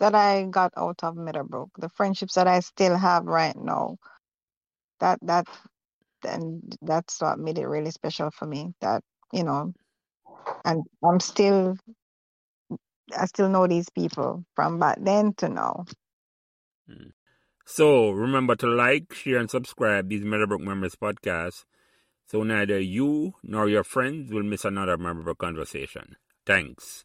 that I got out of Meadowbrook, the friendships that I still have right now, that that and that's what made it really special for me. That you know, and I'm still, I still know these people from back then to now. Hmm. So remember to like, share, and subscribe these Meadowbrook Members podcasts so neither you nor your friends will miss another memorable conversation. Thanks.